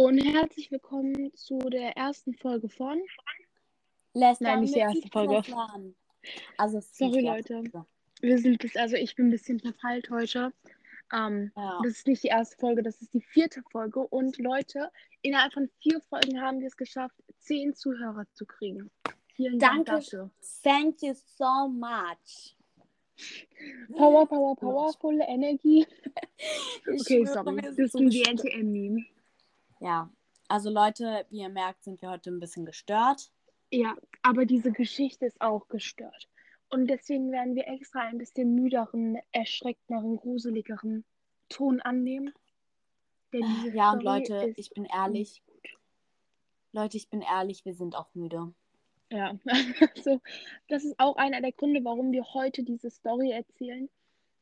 Und herzlich willkommen zu der ersten Folge von. Lässt Nein, nicht die erste Folge. Also, ist nicht Sorry, die Leute. Wir sind bis, also ich bin ein bisschen verpeilt heute. Ähm, Ja. Das ist nicht die erste Folge, das ist die vierte Folge. Und Leute, innerhalb von vier Folgen haben wir es geschafft, zehn Zuhörer zu kriegen. Vielen Dank Danke. dafür. Thank you so much. Power, power, powerful Energy. Ich Okay, sorry. Das sind gestört. DNTM-Meme. Ja, also Leute, wie ihr merkt, sind wir heute ein bisschen gestört. Ja, aber diese Geschichte ist auch gestört. Und deswegen werden wir extra ein bisschen müderen, erschreckteren, gruseligeren Ton annehmen. Ja, und Leute, ich bin ehrlich. Leute, ich bin ehrlich, wir sind auch müde. Ja, also das ist auch einer der Gründe, warum wir heute diese Story erzählen.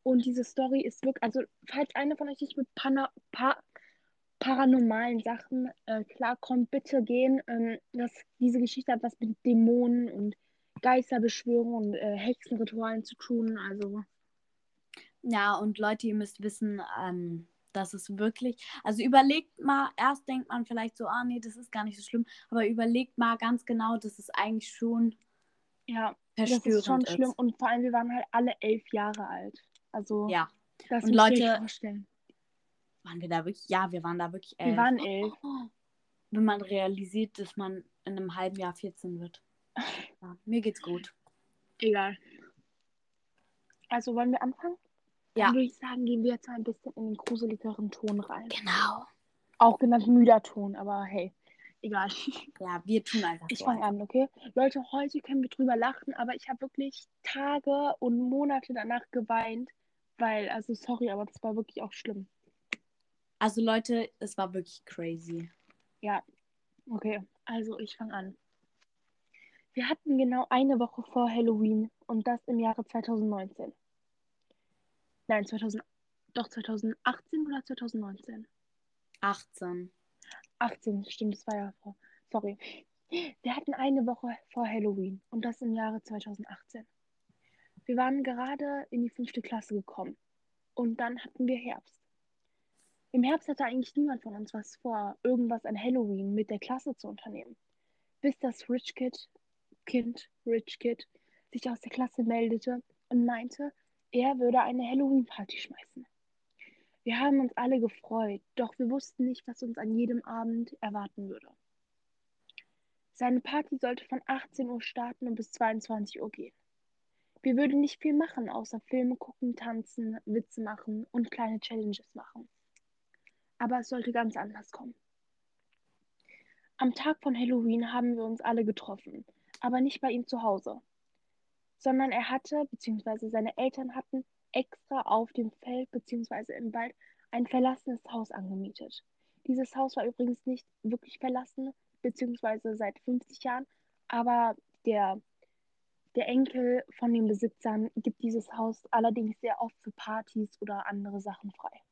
Und diese Story ist wirklich, also falls einer von euch nicht mit Pana pa paranormalen Sachen äh, klarkommt, bitte gehen. Ähm, das, diese Geschichte hat was mit Dämonen und Geisterbeschwörungen und äh, Hexenritualen zu tun. Also Ja, und Leute, ihr müsst wissen, ähm, das ist wirklich, also überlegt mal, erst denkt man vielleicht so, ah nee, das ist gar nicht so schlimm, aber überlegt mal ganz genau, das ist eigentlich schon ja, das ist schon schlimm. Und vor allem, wir waren halt alle elf Jahre alt. Also Ja, das Und Leute, vorstellen. Waren wir da wirklich? Ja, wir waren da wirklich elf. Wir waren elf. Wenn man realisiert, dass man in einem halben Jahr 14 wird. Ja, mir geht's gut. Egal. Also wollen wir anfangen? Ja. Dann würde ich sagen, gehen wir jetzt mal ein bisschen in den gruseligeren Ton rein. Genau. Auch genannt müder Ton, aber hey, egal. Ja, wir tun einfach Ich fange an, okay? Leute, heute können wir drüber lachen, aber ich habe wirklich Tage und Monate danach geweint, weil, also sorry, aber das war wirklich auch schlimm. Also Leute, es war wirklich crazy. Ja, okay, also ich fange an. Wir hatten genau eine Woche vor Halloween und das im Jahre 2019. Nein, 2000, doch 2018 oder 2019? 18. 18, stimmt, das war ja vor. Sorry. Wir hatten eine Woche vor Halloween und das im Jahre 2018. Wir waren gerade in die fünfte Klasse gekommen und dann hatten wir Herbst. Im Herbst hatte eigentlich niemand von uns was vor, irgendwas an Halloween mit der Klasse zu unternehmen. Bis das Rich Kid, Kind, Rich Kid, sich aus der Klasse meldete und meinte, er würde eine Halloween-Party schmeißen. Wir haben uns alle gefreut, doch wir wussten nicht, was uns an jedem Abend erwarten würde. Seine Party sollte von 18 Uhr starten und bis 22 Uhr gehen. Wir würden nicht viel machen, außer Filme gucken, tanzen, Witze machen und kleine Challenges machen. Aber es sollte ganz anders kommen. Am Tag von Halloween haben wir uns alle getroffen, aber nicht bei ihm zu Hause, sondern er hatte, beziehungsweise seine Eltern hatten extra auf dem Feld beziehungsweise im Wald ein verlassenes Haus angemietet. Dieses Haus war übrigens nicht wirklich verlassen, beziehungsweise seit 50 Jahren, aber der, der Enkel von den Besitzern gibt dieses Haus allerdings sehr oft für Partys oder andere Sachen frei.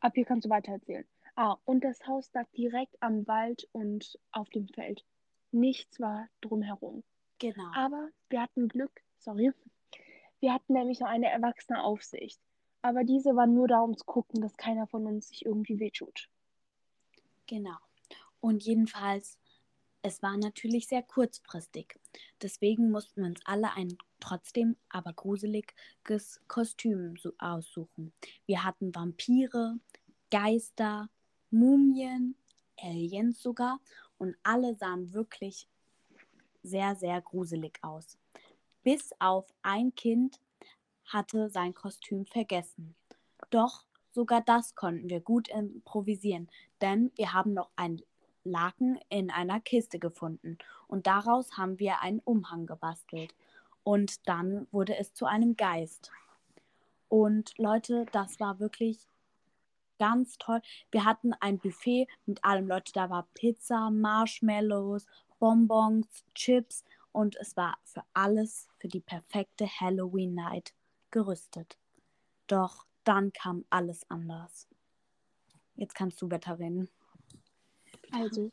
Ab hier kannst du weiter erzählen. Ah, und das Haus lag direkt am Wald und auf dem Feld. Nichts war drumherum. Genau. Aber wir hatten Glück, sorry. Wir hatten nämlich noch eine erwachsene Aufsicht. Aber diese war nur da, um zu gucken, dass keiner von uns sich irgendwie wehtut. Genau. Und jedenfalls, es war natürlich sehr kurzfristig. Deswegen mussten wir uns alle ein trotzdem aber gruseliges Kostüm aussuchen. Wir hatten Vampire, Geister, Mumien, Aliens sogar und alle sahen wirklich sehr, sehr gruselig aus. Bis auf ein Kind hatte sein Kostüm vergessen. Doch sogar das konnten wir gut improvisieren, denn wir haben noch ein Laken in einer Kiste gefunden und daraus haben wir einen Umhang gebastelt. Und dann wurde es zu einem Geist. Und Leute, das war wirklich ganz toll. Wir hatten ein Buffet mit allem, Leute. Da war Pizza, Marshmallows, Bonbons, Chips und es war für alles, für die perfekte Halloween Night gerüstet. Doch dann kam alles anders. Jetzt kannst du weiter reden. Also,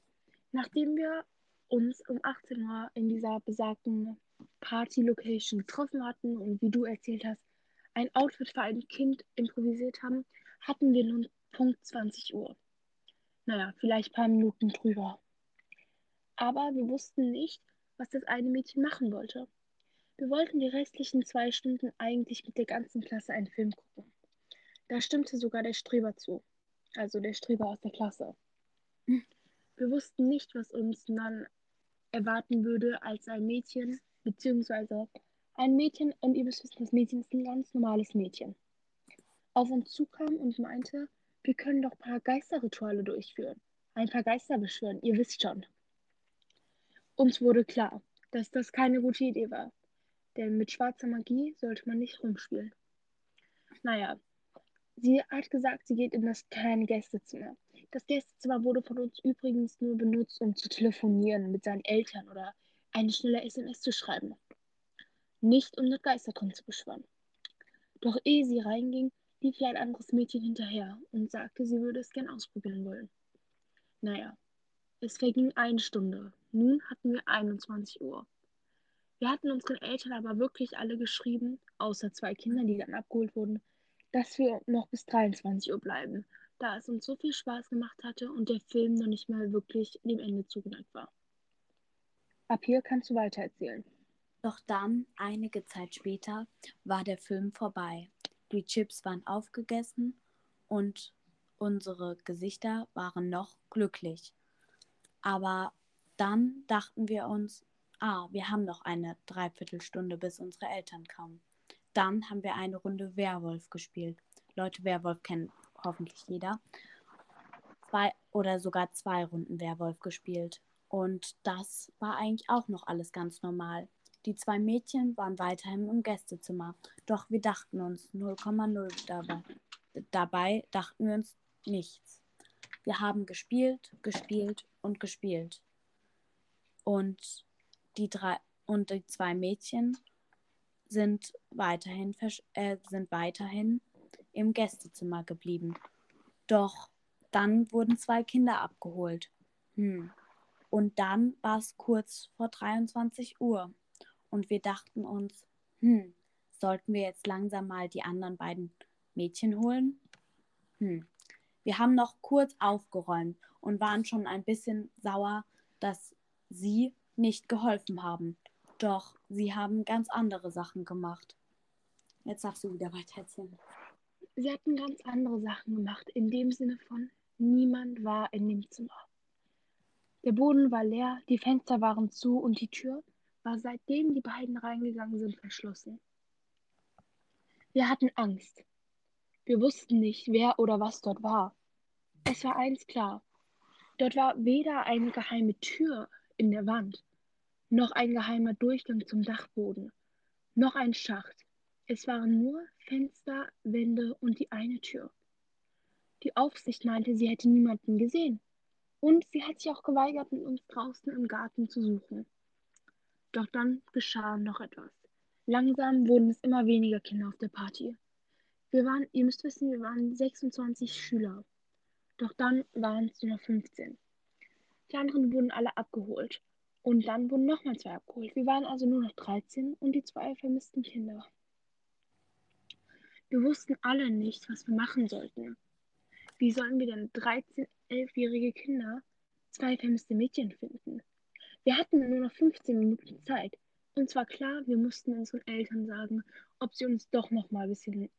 nachdem wir uns um 18 Uhr in dieser besagten Party-Location getroffen hatten und wie du erzählt hast, ein Outfit für ein Kind improvisiert haben, hatten wir nun Punkt 20 Uhr. Naja, vielleicht ein paar Minuten drüber. Aber wir wussten nicht, was das eine Mädchen machen wollte. Wir wollten die restlichen zwei Stunden eigentlich mit der ganzen Klasse einen Film gucken. Da stimmte sogar der Streber zu, also der Streber aus der Klasse. Wir wussten nicht, was uns dann erwarten würde als ein Mädchen, beziehungsweise ein Mädchen, und ihr müsst wissen, das Mädchen ist ein ganz normales Mädchen, auf uns zukam und meinte, wir können doch ein paar Geisterrituale durchführen, ein paar Geister beschwören, ihr wisst schon. Uns wurde klar, dass das keine gute Idee war, denn mit schwarzer Magie sollte man nicht rumspielen. Naja, sie hat gesagt, sie geht in das kleine Gästezimmer. Das Gästezimmer wurde von uns übrigens nur benutzt, um zu telefonieren mit seinen Eltern oder eine schnelle SMS zu schreiben. Nicht um das Geister drin zu beschwören. Doch ehe sie reinging, lief ihr ein anderes Mädchen hinterher und sagte, sie würde es gern ausprobieren wollen. Naja, es verging eine Stunde. Nun hatten wir 21 Uhr. Wir hatten unseren Eltern aber wirklich alle geschrieben, außer zwei Kindern, die dann abgeholt wurden, dass wir noch bis 23 Uhr bleiben, da es uns so viel Spaß gemacht hatte und der Film noch nicht mal wirklich dem Ende zugeneigt war. Ab hier kannst du weitererzählen. Doch dann, einige Zeit später, war der Film vorbei. Die Chips waren aufgegessen und unsere Gesichter waren noch glücklich. Aber dann dachten wir uns, ah, wir haben noch eine Dreiviertelstunde, bis unsere Eltern kommen. Dann haben wir eine Runde Werwolf gespielt. Leute, Werwolf kennen hoffentlich jeder. Zwei oder sogar zwei Runden Werwolf gespielt. Und das war eigentlich auch noch alles ganz normal. Die zwei Mädchen waren weiterhin im Gästezimmer. Doch wir dachten uns 0,0 dabei. Dabei dachten wir uns nichts. Wir haben gespielt, gespielt und gespielt. Und die drei und die zwei Mädchen sind weiterhin, äh, sind weiterhin im Gästezimmer geblieben. Doch dann wurden zwei Kinder abgeholt. Hm. Und dann war es kurz vor 23 Uhr. Und wir dachten uns, hm, sollten wir jetzt langsam mal die anderen beiden Mädchen holen? Hm. Wir haben noch kurz aufgeräumt und waren schon ein bisschen sauer, dass sie nicht geholfen haben. Doch sie haben ganz andere Sachen gemacht. Jetzt darfst du wieder weiter erzählen. Sie hatten ganz andere Sachen gemacht, in dem Sinne von, niemand war in dem Zimmer. Der Boden war leer, die Fenster waren zu und die Tür war seitdem die beiden reingegangen sind verschlossen. Wir hatten Angst. Wir wussten nicht, wer oder was dort war. Es war eins klar. Dort war weder eine geheime Tür in der Wand, noch ein geheimer Durchgang zum Dachboden, noch ein Schacht. Es waren nur Fenster, Wände und die eine Tür. Die Aufsicht meinte, sie hätte niemanden gesehen. Und sie hat sich auch geweigert, mit uns draußen im Garten zu suchen. Doch dann geschah noch etwas. Langsam wurden es immer weniger Kinder auf der Party. Wir waren, ihr müsst wissen, wir waren 26 Schüler. Doch dann waren es nur noch 15. Die anderen wurden alle abgeholt. Und dann wurden nochmal zwei abgeholt. Wir waren also nur noch 13 und die zwei vermissten Kinder. Wir wussten alle nicht, was wir machen sollten. Wie sollen wir denn 13, 11-jährige Kinder, zwei vermisste Mädchen finden? Wir hatten nur noch 15 Minuten Zeit. Und zwar klar, wir mussten unseren Eltern sagen, ob sie uns doch noch mal ein bisschen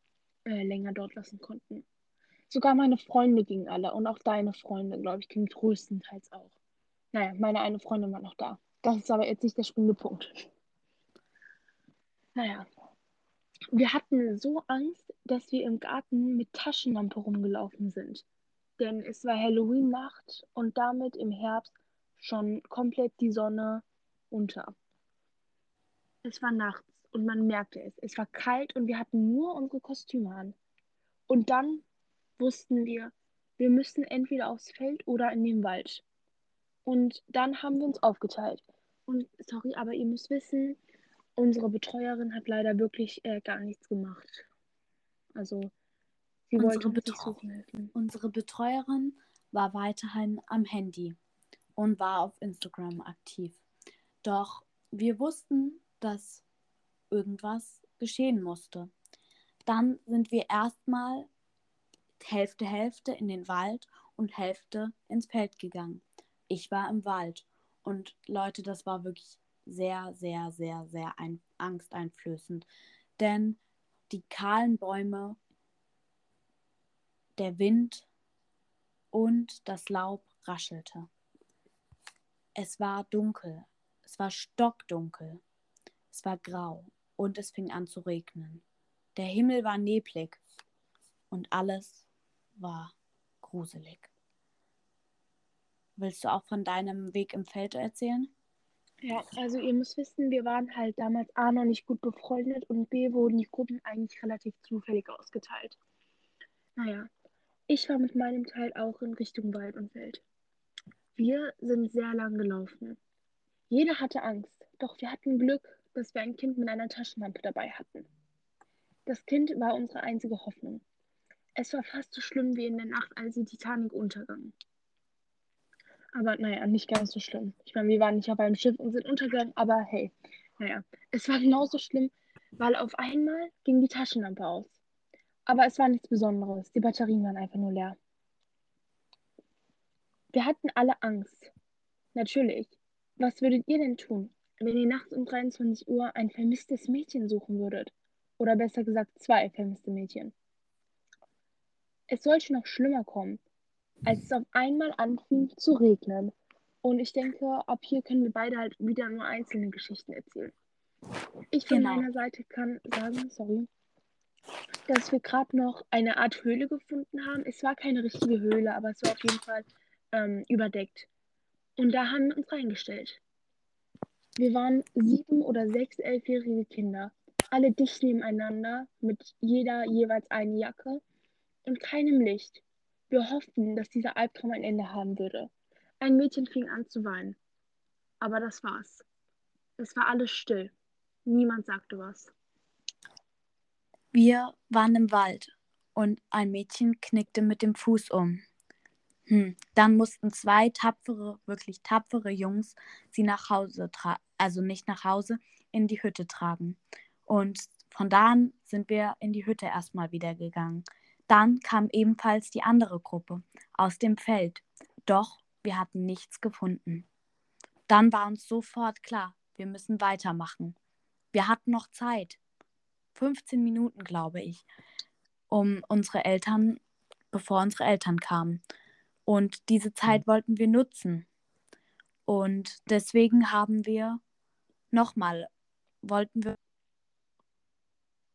äh, länger dort lassen konnten. Sogar meine Freunde gingen alle und auch deine Freunde, glaube ich, gingen größtenteils auch. Naja, meine eine Freundin war noch da. Das ist aber jetzt nicht der springende Punkt. Naja. Wir hatten so Angst, dass wir im Garten mit Taschenlampe rumgelaufen sind. Denn es war Halloween-Nacht und damit im Herbst schon komplett die Sonne unter. Es war nachts und man merkte es. Es war kalt und wir hatten nur unsere Kostüme an. Und dann wussten wir, wir müssen entweder aufs Feld oder in den Wald. Und dann haben wir uns aufgeteilt. Und sorry, aber ihr müsst wissen, unsere Betreuerin hat leider wirklich äh, gar nichts gemacht. Also sie unsere wollte uns so helfen. Unsere Betreuerin war weiterhin am Handy und war auf Instagram aktiv. Doch wir wussten, dass irgendwas geschehen musste. Dann sind wir erstmal Hälfte Hälfte in den Wald und Hälfte ins Feld gegangen. Ich war im Wald. Und Leute, das war wirklich sehr, sehr, sehr, sehr ein angsteinflößend. Denn die kahlen Bäume, der Wind und das Laub raschelte. Es war dunkel, es war stockdunkel, es war grau und es fing an zu regnen. Der Himmel war neblig und alles war gruselig. Willst du auch von deinem Weg im Feld erzählen? Ja, also ihr müsst wissen, wir waren halt damals A noch nicht gut befreundet und B wurden die Gruppen eigentlich relativ zufällig ausgeteilt. Naja, ich war mit meinem Teil auch in Richtung Wald und Feld. Wir sind sehr lang gelaufen. Jeder hatte Angst, doch wir hatten Glück, dass wir ein Kind mit einer Taschenlampe dabei hatten. Das Kind war unsere einzige Hoffnung. Es war fast so schlimm wie in der Nacht, als die Titanic unterging. Aber naja, nicht ganz so schlimm. Ich meine, wir waren nicht auf einem Schiff und sind untergegangen, aber hey, naja, es war genauso schlimm, weil auf einmal ging die Taschenlampe aus. Aber es war nichts Besonderes. Die Batterien waren einfach nur leer. Wir hatten alle Angst. Natürlich. Was würdet ihr denn tun, wenn ihr nachts um 23 Uhr ein vermisstes Mädchen suchen würdet? Oder besser gesagt zwei vermisste Mädchen. Es sollte noch schlimmer kommen, als es auf einmal anfing zu regnen. Und ich denke, ab hier können wir beide halt wieder nur einzelne Geschichten erzählen. Ich von Genau. meiner Seite kann sagen, sorry, dass wir gerade noch eine Art Höhle gefunden haben. Es war keine richtige Höhle, aber es war auf jeden Fall ähm, überdeckt. Und da haben wir uns reingestellt. Wir waren sieben oder sechs elfjährige Kinder, alle dicht nebeneinander, mit jeder jeweils eine Jacke und keinem Licht. Wir hofften, dass dieser Albtraum ein Ende haben würde. Ein Mädchen fing an zu weinen. Aber das war's. Es war alles still. Niemand sagte was. Wir waren im Wald und ein Mädchen knickte mit dem Fuß um. Hm. Dann mussten zwei tapfere, wirklich tapfere Jungs sie nach Hause tragen, also nicht nach Hause, in die Hütte tragen. Und von da an sind wir in die Hütte erstmal wieder gegangen. Dann kam ebenfalls die andere Gruppe aus dem Feld. Doch wir hatten nichts gefunden. Dann war uns sofort klar, wir müssen weitermachen. Wir hatten noch Zeit. 15 Minuten, glaube ich, um unsere Eltern, bevor unsere Eltern kamen. Und diese Zeit wollten wir nutzen. Und deswegen haben wir nochmal, wollten wir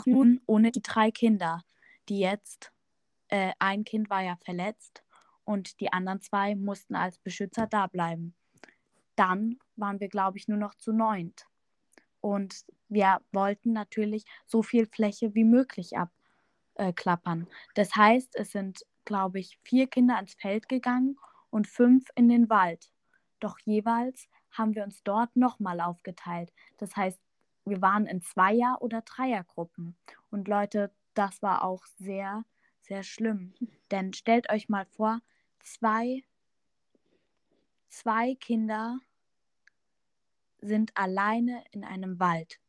nun ohne die drei Kinder, die jetzt, äh, ein Kind war ja verletzt und die anderen zwei mussten als Beschützer da bleiben. Dann waren wir, glaube ich, nur noch zu neunt. Und wir wollten natürlich so viel Fläche wie möglich abklappern. Das heißt, es sind, glaube ich, vier Kinder ans Feld gegangen und fünf in den Wald. Doch jeweils haben wir uns dort nochmal aufgeteilt. Das heißt, wir waren in Zweier- oder Dreiergruppen. Und Leute, das war auch sehr, sehr schlimm. Denn stellt euch mal vor, zwei, zwei Kinder sind alleine in einem Wald.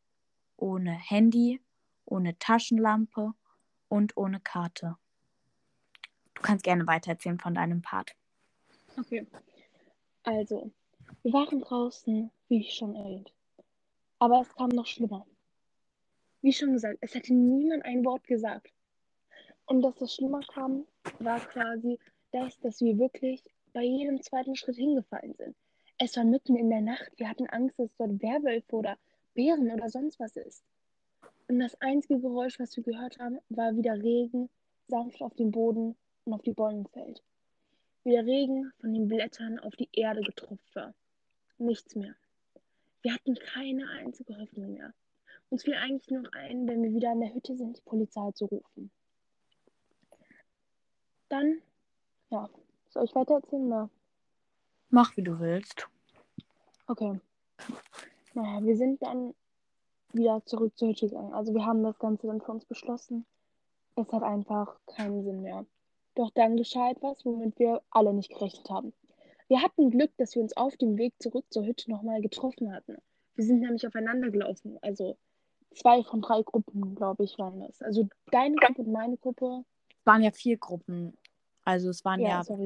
Ohne Handy, ohne Taschenlampe und ohne Karte. Du kannst gerne weitererzählen von deinem Part. Okay. Also, wir waren draußen, wie schon erwähnt. Aber es kam noch schlimmer. Wie schon gesagt, es hätte niemand ein Wort gesagt. Und dass das schlimmer kam, war quasi das, dass wir wirklich bei jedem zweiten Schritt hingefallen sind. Es war mitten in der Nacht. Wir hatten Angst, dass dort Werwölfe oder Bären oder sonst was ist. Und das einzige Geräusch, was wir gehört haben, war wie der Regen sanft auf den Boden und auf die Bäume fällt. Wie der Regen von den Blättern auf die Erde getropft war. Nichts mehr. Wir hatten keine einzige Hoffnung mehr. Uns fiel eigentlich nur ein, wenn wir wieder in der Hütte sind, die Polizei zu rufen. Dann, ja, soll ich weiter erzählen? Oder? Mach, wie du willst. Okay. Naja, wir sind dann wieder zurück zur Hütte gegangen. Also wir haben das Ganze dann für uns beschlossen. Es hat einfach keinen Sinn mehr. Doch dann geschah etwas, womit wir alle nicht gerechnet haben. Wir hatten Glück, dass wir uns auf dem Weg zurück zur Hütte nochmal getroffen hatten. Wir sind nämlich aufeinander gelaufen. Also zwei von drei Gruppen, glaube ich, waren das. Also deine Gruppe und meine Gruppe. Es waren ja vier Gruppen. Also es waren Ja, ja,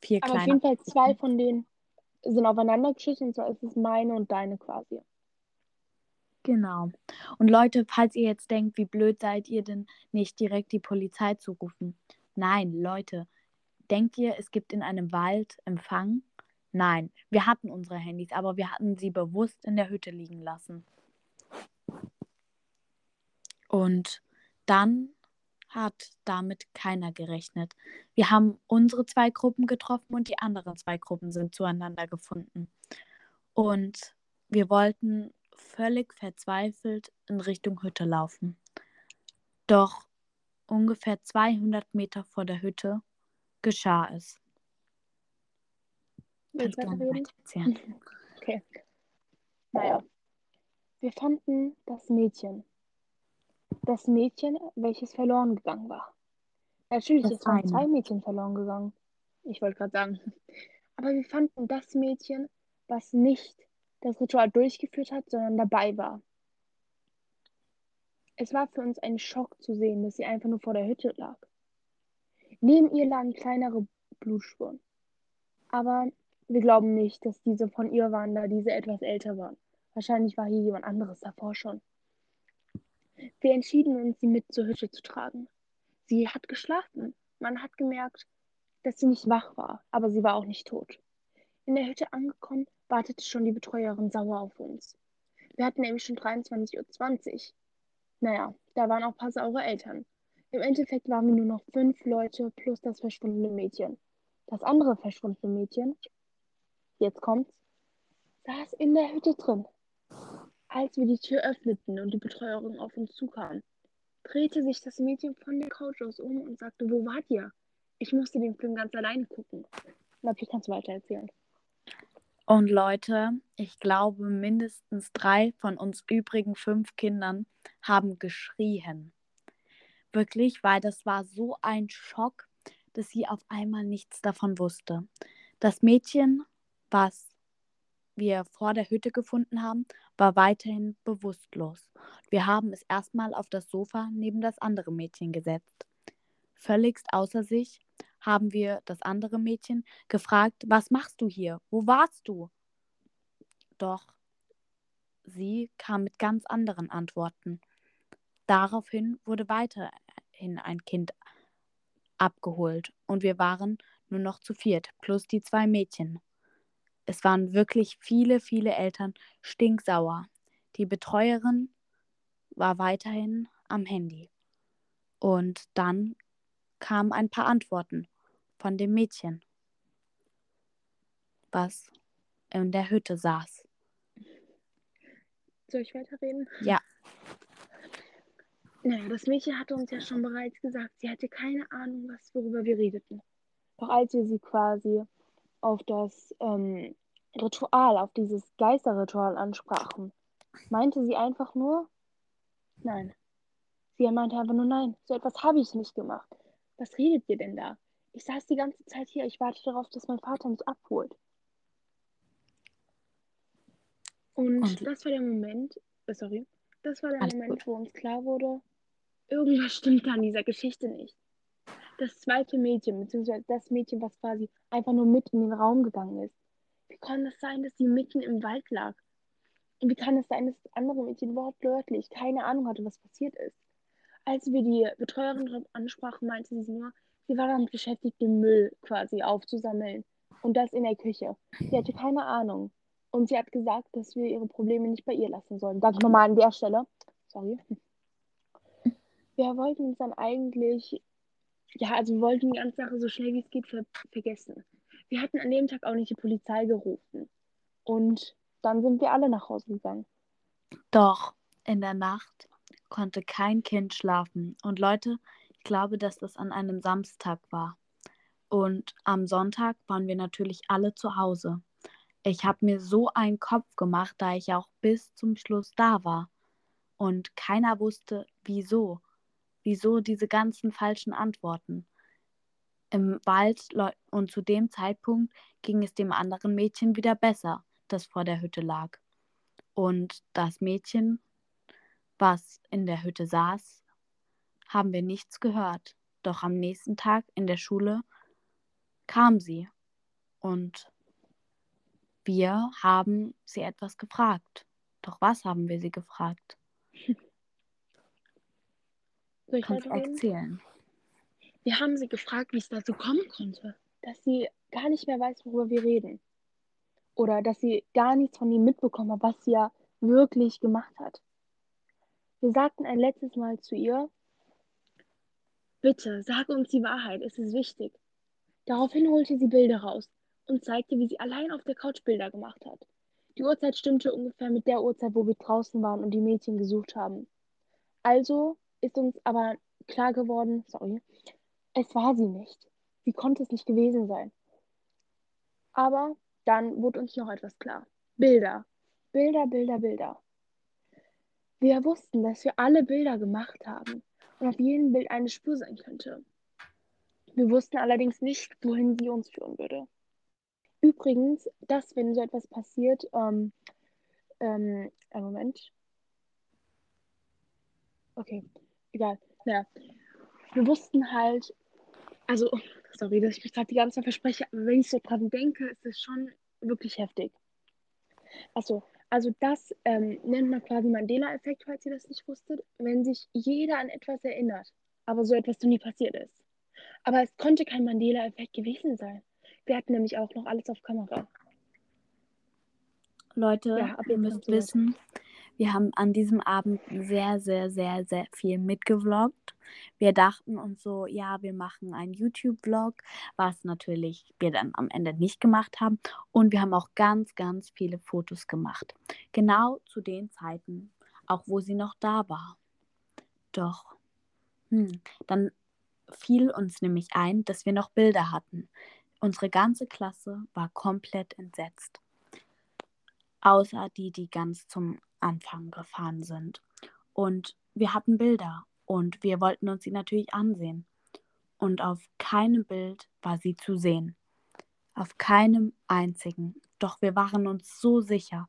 vier Aber auf kleine. jeden Fall zwei von denen sind aufeinander geschissen und zwar ist es meine und deine quasi. Genau. Und Leute, falls ihr jetzt denkt, wie blöd seid ihr denn, nicht direkt die Polizei zu rufen. Nein, Leute, denkt ihr, es gibt in einem Wald Empfang? Nein, wir hatten unsere Handys, aber wir hatten sie bewusst in der Hütte liegen lassen. Und dann hat damit keiner gerechnet. Wir haben unsere zwei Gruppen getroffen und die anderen zwei Gruppen sind zueinander gefunden. Und wir wollten völlig verzweifelt in Richtung Hütte laufen. Doch ungefähr 200 Meter vor der Hütte geschah es. Willst gerne weiterreden? weitererzählen. Okay. Naja. Wir fanden das Mädchen. Das Mädchen, welches verloren gegangen war. Natürlich, Das es waren zwei Mädchen verloren gegangen. Ich wollte gerade sagen. Aber wir fanden das Mädchen, was nicht das Ritual durchgeführt hat, sondern dabei war. Es war für uns ein Schock zu sehen, dass sie einfach nur vor der Hütte lag. Neben ihr lagen kleinere Blutspuren. Aber wir glauben nicht, dass diese von ihr waren, da diese etwas älter waren. Wahrscheinlich war hier jemand anderes davor schon. Wir entschieden uns, sie mit zur Hütte zu tragen. Sie hat geschlafen. Man hat gemerkt, dass sie nicht wach war, aber sie war auch nicht tot. In der Hütte angekommen, wartete schon die Betreuerin sauer auf uns. Wir hatten nämlich schon 23.20 Uhr. Naja, da waren auch ein paar saure Eltern. Im Endeffekt waren wir nur noch fünf Leute plus das verschwundene Mädchen. Das andere verschwundene Mädchen, jetzt kommt's, saß in der Hütte drin. Als wir die Tür öffneten und die Betreuerin auf uns zukam, drehte sich das Mädchen von der Couch aus um und sagte, wo wart ihr? Ich musste den Film ganz alleine gucken. Natürlich kannst du weiter erzählen. Und Leute, ich glaube, mindestens drei von uns übrigen fünf Kindern haben geschrien. Wirklich, weil das war so ein Schock, dass sie auf einmal nichts davon wusste. Das Mädchen, was wir vor der Hütte gefunden haben, war weiterhin bewusstlos. Wir haben es erstmal auf das Sofa neben das andere Mädchen gesetzt. Völligst außer sich haben wir das andere Mädchen gefragt, was machst du hier? Wo warst du? Doch sie kam mit ganz anderen Antworten. Daraufhin wurde weiterhin ein Kind abgeholt und wir waren nur noch zu viert, plus die zwei Mädchen. Es waren wirklich viele, viele Eltern stinksauer. Die Betreuerin war weiterhin am Handy. Und dann kamen ein paar Antworten von dem Mädchen, was in der Hütte saß. Soll ich weiterreden? Ja. Naja, das Mädchen hatte uns ja schon bereits gesagt, sie hatte keine Ahnung, was, worüber wir redeten. Doch als wir sie quasi auf das ähm, Ritual, auf dieses Geisterritual ansprachen, meinte sie einfach nur, nein. Sie meinte einfach nur, nein, so etwas habe ich nicht gemacht. Was redet ihr denn da? Ich saß die ganze Zeit hier, ich warte darauf, dass mein Vater mich abholt. Und, Und- das war der Moment, äh, sorry, das war der Moment, gut. wo uns klar wurde, irgendwas stimmt an dieser Geschichte nicht. Das zweite Mädchen, beziehungsweise das Mädchen, was quasi einfach nur mit in den Raum gegangen ist. Kann es sein, dass sie mitten im Wald lag? Und wie kann es sein, dass das andere Mädchen wortwörtlich keine Ahnung hatte, was passiert ist? Als wir die Betreuerin darauf ansprachen, meinte sie nur, sie war damit beschäftigt, den Müll quasi aufzusammeln. Und das in der Küche. Sie hatte keine Ahnung. Und sie hat gesagt, dass wir ihre Probleme nicht bei ihr lassen sollen. Danke nochmal an der Stelle. Sorry. Wir wollten uns dann eigentlich, ja, also wir wollten die ganze Sache so schnell wie es geht ver vergessen. Wir hatten an dem Tag auch nicht die Polizei gerufen. Und dann sind wir alle nach Hause gegangen. Doch in der Nacht konnte kein Kind schlafen. Und Leute, ich glaube, dass das an einem Samstag war. Und am Sonntag waren wir natürlich alle zu Hause. Ich habe mir so einen Kopf gemacht, da ich auch bis zum Schluss da war. Und keiner wusste, wieso. Wieso diese ganzen falschen Antworten. Im Wald und zu dem Zeitpunkt ging es dem anderen Mädchen wieder besser, das vor der Hütte lag. Und das Mädchen, was in der Hütte saß, haben wir nichts gehört. Doch am nächsten Tag in der Schule kam sie Und wir haben sie etwas gefragt. Doch was haben wir sie gefragt? Soll ich Kannst erzählen? Wir haben sie gefragt, wie es dazu kommen konnte, dass sie gar nicht mehr weiß, worüber wir reden. Oder dass sie gar nichts von ihm mitbekommen hat, was sie ja wirklich gemacht hat. Wir sagten ein letztes Mal zu ihr, bitte, sag uns die Wahrheit, es ist wichtig. Daraufhin holte sie Bilder raus und zeigte, wie sie allein auf der Couch Bilder gemacht hat. Die Uhrzeit stimmte ungefähr mit der Uhrzeit, wo wir draußen waren und die Mädchen gesucht haben. Also ist uns aber klar geworden, sorry, es war sie nicht. Sie konnte es nicht gewesen sein. Aber dann wurde uns noch etwas klar. Bilder. Bilder, Bilder, Bilder. Wir wussten, dass wir alle Bilder gemacht haben und auf jedem Bild eine Spur sein könnte. Wir wussten allerdings nicht, wohin sie uns führen würde. Übrigens, dass, wenn so etwas passiert, ähm, ähm, einen Moment. Okay, egal. Naja, wir wussten halt, also, sorry, dass ich mich gerade die ganze Zeit verspreche, aber wenn ich so dran denke, ist es schon wirklich heftig. Achso, also das ähm, nennt man quasi Mandela-Effekt, falls ihr das nicht wusstet, wenn sich jeder an etwas erinnert, aber so etwas noch nie passiert ist. Aber es konnte kein Mandela-Effekt gewesen sein. Wir hatten nämlich auch noch alles auf Kamera. Leute, Ja, ihr müsst du weiter. Wir haben an diesem Abend sehr, sehr, sehr, sehr viel mitgevloggt. Wir dachten uns so, ja, wir machen einen YouTube-Vlog, was natürlich wir dann am Ende nicht gemacht haben. Und wir haben auch ganz, ganz viele Fotos gemacht. Genau zu den Zeiten, auch wo sie noch da war. Doch, hm, dann fiel uns nämlich ein, dass wir noch Bilder hatten. Unsere ganze Klasse war komplett entsetzt außer die, die ganz zum Anfang gefahren sind. Und wir hatten Bilder und wir wollten uns sie natürlich ansehen. Und auf keinem Bild war sie zu sehen. Auf keinem einzigen. Doch wir waren uns so sicher,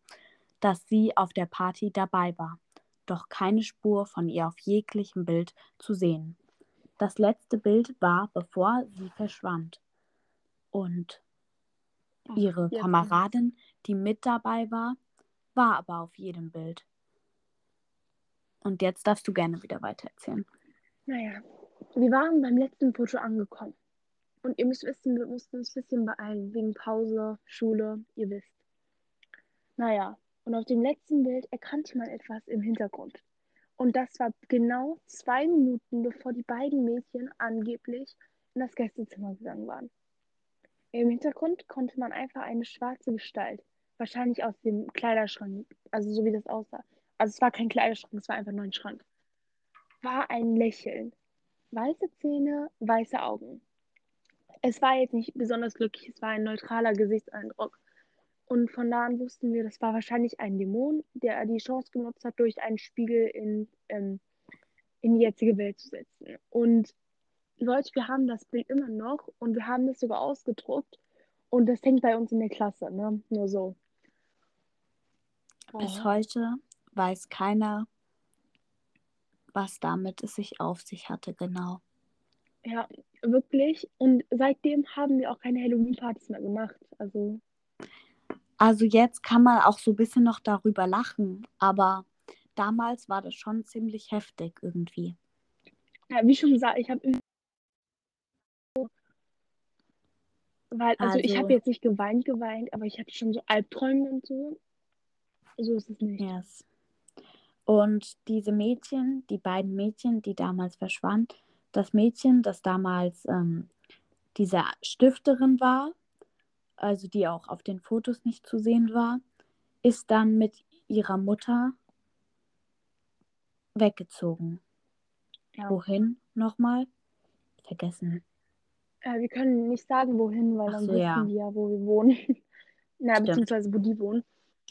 dass sie auf der Party dabei war. Doch keine Spur von ihr auf jeglichem Bild zu sehen. Das letzte Bild war, bevor sie verschwand. Und Ihre Kameradin, die mit dabei war, war aber auf jedem Bild. Und jetzt darfst du gerne wieder weitererzählen. Naja, wir waren beim letzten Foto angekommen. Und ihr müsst wissen, wir mussten uns ein bisschen beeilen, wegen Pause, Schule, ihr wisst. Naja, und auf dem letzten Bild erkannte man etwas im Hintergrund. Und das war genau zwei Minuten, bevor die beiden Mädchen angeblich in das Gästezimmer gegangen waren. Im Hintergrund konnte man einfach eine schwarze Gestalt, wahrscheinlich aus dem Kleiderschrank, also so wie das aussah. Also es war kein Kleiderschrank, es war einfach nur ein Schrank. War ein Lächeln. Weiße Zähne, weiße Augen. Es war jetzt nicht besonders glücklich, es war ein neutraler Gesichtseindruck. Und von da an wussten wir, das war wahrscheinlich ein Dämon, der die Chance genutzt hat, durch einen Spiegel in, ähm, in die jetzige Welt zu setzen. Und Leute, wir haben das Bild immer noch und wir haben das sogar ausgedruckt. Und das hängt bei uns in der Klasse, ne? Nur so. Bis Oh. heute weiß keiner, was damit es sich auf sich hatte, genau. Ja, wirklich. Und seitdem haben wir auch keine Halloween-Partys mehr gemacht. Also, Also jetzt kann man auch so ein bisschen noch darüber lachen, aber damals war das schon ziemlich heftig irgendwie. ja, wie schon gesagt, ich habe weil, also, ich Also- habe jetzt nicht geweint, geweint, aber ich hatte schon so Albträume und so. So ist es nicht. Yes. Und diese Mädchen, die beiden Mädchen, die damals verschwanden, das Mädchen, das damals ähm, diese Stifterin war, also die auch auf den Fotos nicht zu sehen war, ist dann mit ihrer Mutter weggezogen. Ja. Wohin nochmal? Vergessen. Äh, wir können nicht sagen, wohin, weil Ach dann so, wissen ja. die ja, wo wir wohnen. Na, Stimmt. beziehungsweise wo die wohnen.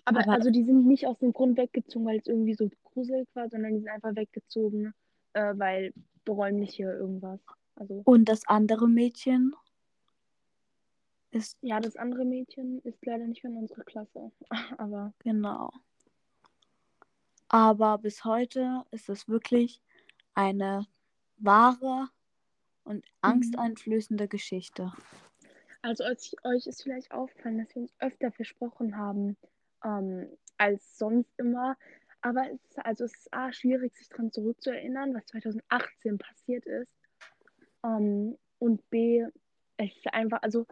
Aber, Aber- also die sind nicht aus dem Grund weggezogen, weil es irgendwie so gruselig war, sondern die sind einfach weggezogen, äh, weil räumliche irgendwas. Also, Und das andere Mädchen ist ja, das andere Mädchen ist leider nicht mehr in unserer Klasse. Aber Genau. Aber bis heute ist es wirklich eine wahre und angsteinflößende Geschichte. Also euch, euch ist vielleicht aufgefallen, dass wir uns öfter versprochen haben ähm, als sonst immer. Aber es ist, also es ist A, schwierig, sich daran zurückzuerinnern, was 2018 passiert ist. Ähm, und B, es ist einfach, also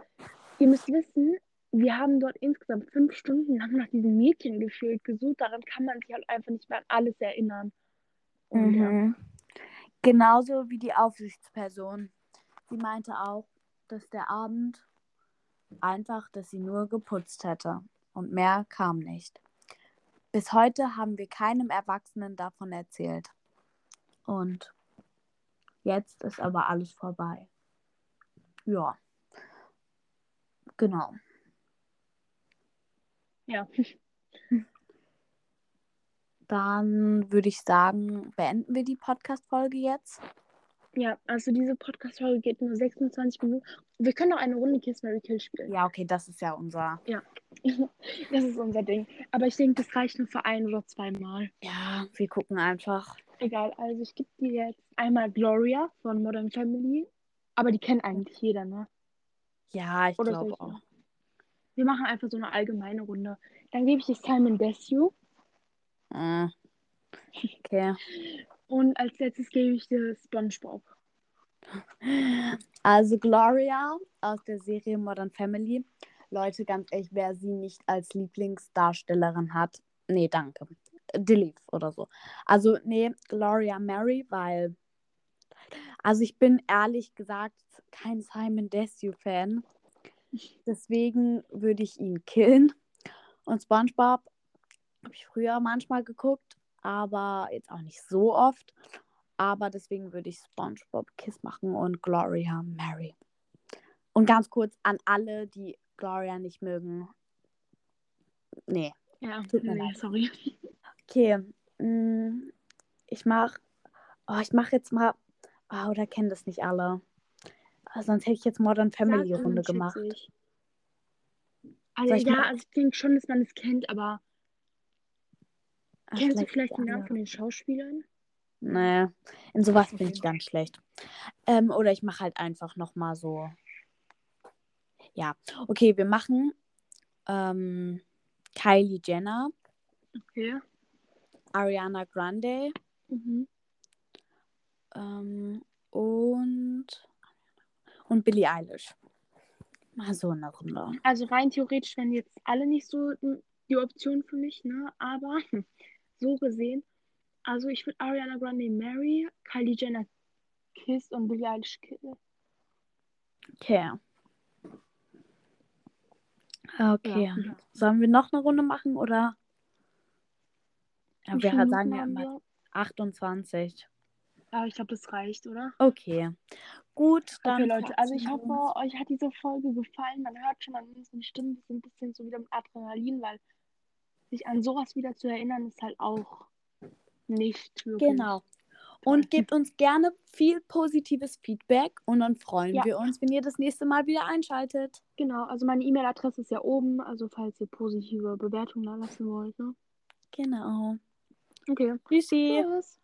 ihr müsst wissen, wir haben dort insgesamt fünf Stunden lang nach diesem Mädchen gefühlt gesucht. Daran kann man sich halt einfach nicht mehr an alles erinnern. Und ja, Mhm. Genauso wie die Aufsichtsperson. Sie meinte auch, dass der Abend einfach, dass sie nur geputzt hätte. Und mehr kam nicht. Bis heute haben wir keinem Erwachsenen davon erzählt. Und jetzt ist aber alles vorbei. Ja. Genau. ja. Dann würde ich sagen, beenden wir die Podcast-Folge jetzt. Ja, also diese Podcast-Folge geht nur 26 Minuten. Wir können noch eine Runde Kiss Mary Kill spielen. Ja, okay, das ist ja unser. Das ist unser Ding. Aber ich denke, das reicht nur für ein oder zweimal. Ja, wir gucken einfach. Egal, also ich gebe dir jetzt einmal Gloria von Modern Family. Aber die kennt eigentlich jeder, ne? Ja, ich glaube auch. Wir machen einfach so eine allgemeine Runde. Dann gebe ich dir Simon Desue. Äh. Okay. Und als letztes gebe ich dir SpongeBob. Also Gloria aus der Serie Modern Family. Leute, ganz ehrlich, wer sie nicht als Lieblingsdarstellerin hat, nee, danke. Delete oder so. Also, nee, Gloria Mary, weil. Also, ich bin ehrlich gesagt kein Simon Desue-Fan. Deswegen würde ich ihn killen. Und SpongeBob habe ich früher manchmal geguckt, aber jetzt auch nicht so oft. Aber deswegen würde ich SpongeBob Kiss machen und Gloria Mary. Und ganz kurz an alle, die Gloria nicht mögen. Nee. Ja, Tut mir nee, leid. sorry. Okay. mm, Ich mach. Oh, ich mach jetzt mal. Oh, oder kennen das nicht alle. Ah, sonst hätte ich jetzt Modern Family Runde gemacht. Also, Soll ich ja, mal- also ich denke schon, dass man es kennt, aber Ah, kennst du vielleicht den Namen von den Schauspielern? Nee, in sowas bin ich ganz schlecht. Ähm, oder ich mache halt einfach nochmal so. Ja, okay, wir machen ähm, Kylie Jenner, Okay. Ariana Grande Mhm. ähm, und, und Billie Eilish. Mal so eine Runde. Also rein theoretisch wären jetzt alle nicht so die Option für mich, ne? Aber so gesehen, also ich würde Ariana Grande Mary, Kylie Jenner Kiss und Billie Eilish Kill. Okay. Okay. Ja. Sollen wir noch eine Runde machen oder? Ja, wir sagen ja haben immer wir? 28. Ja, ich glaube, das reicht, oder? Okay. Gut, dann. Okay, Leute, also ich hoffe, euch hat diese Folge gefallen. Man hört schon an unseren Stimmen, wir sind ein bisschen so wieder mit Adrenalin, weil sich an sowas wieder zu erinnern, ist halt auch nicht wirklich. Genau. Und gebt uns gerne viel positives Feedback und dann freuen Ja. wir uns, wenn ihr das nächste Mal wieder einschaltet. Genau, also meine E-Mail-Adresse ist ja oben, also falls ihr positive Bewertungen da lassen wollt, ne? Genau. Okay. Tschüssi. Tschüss.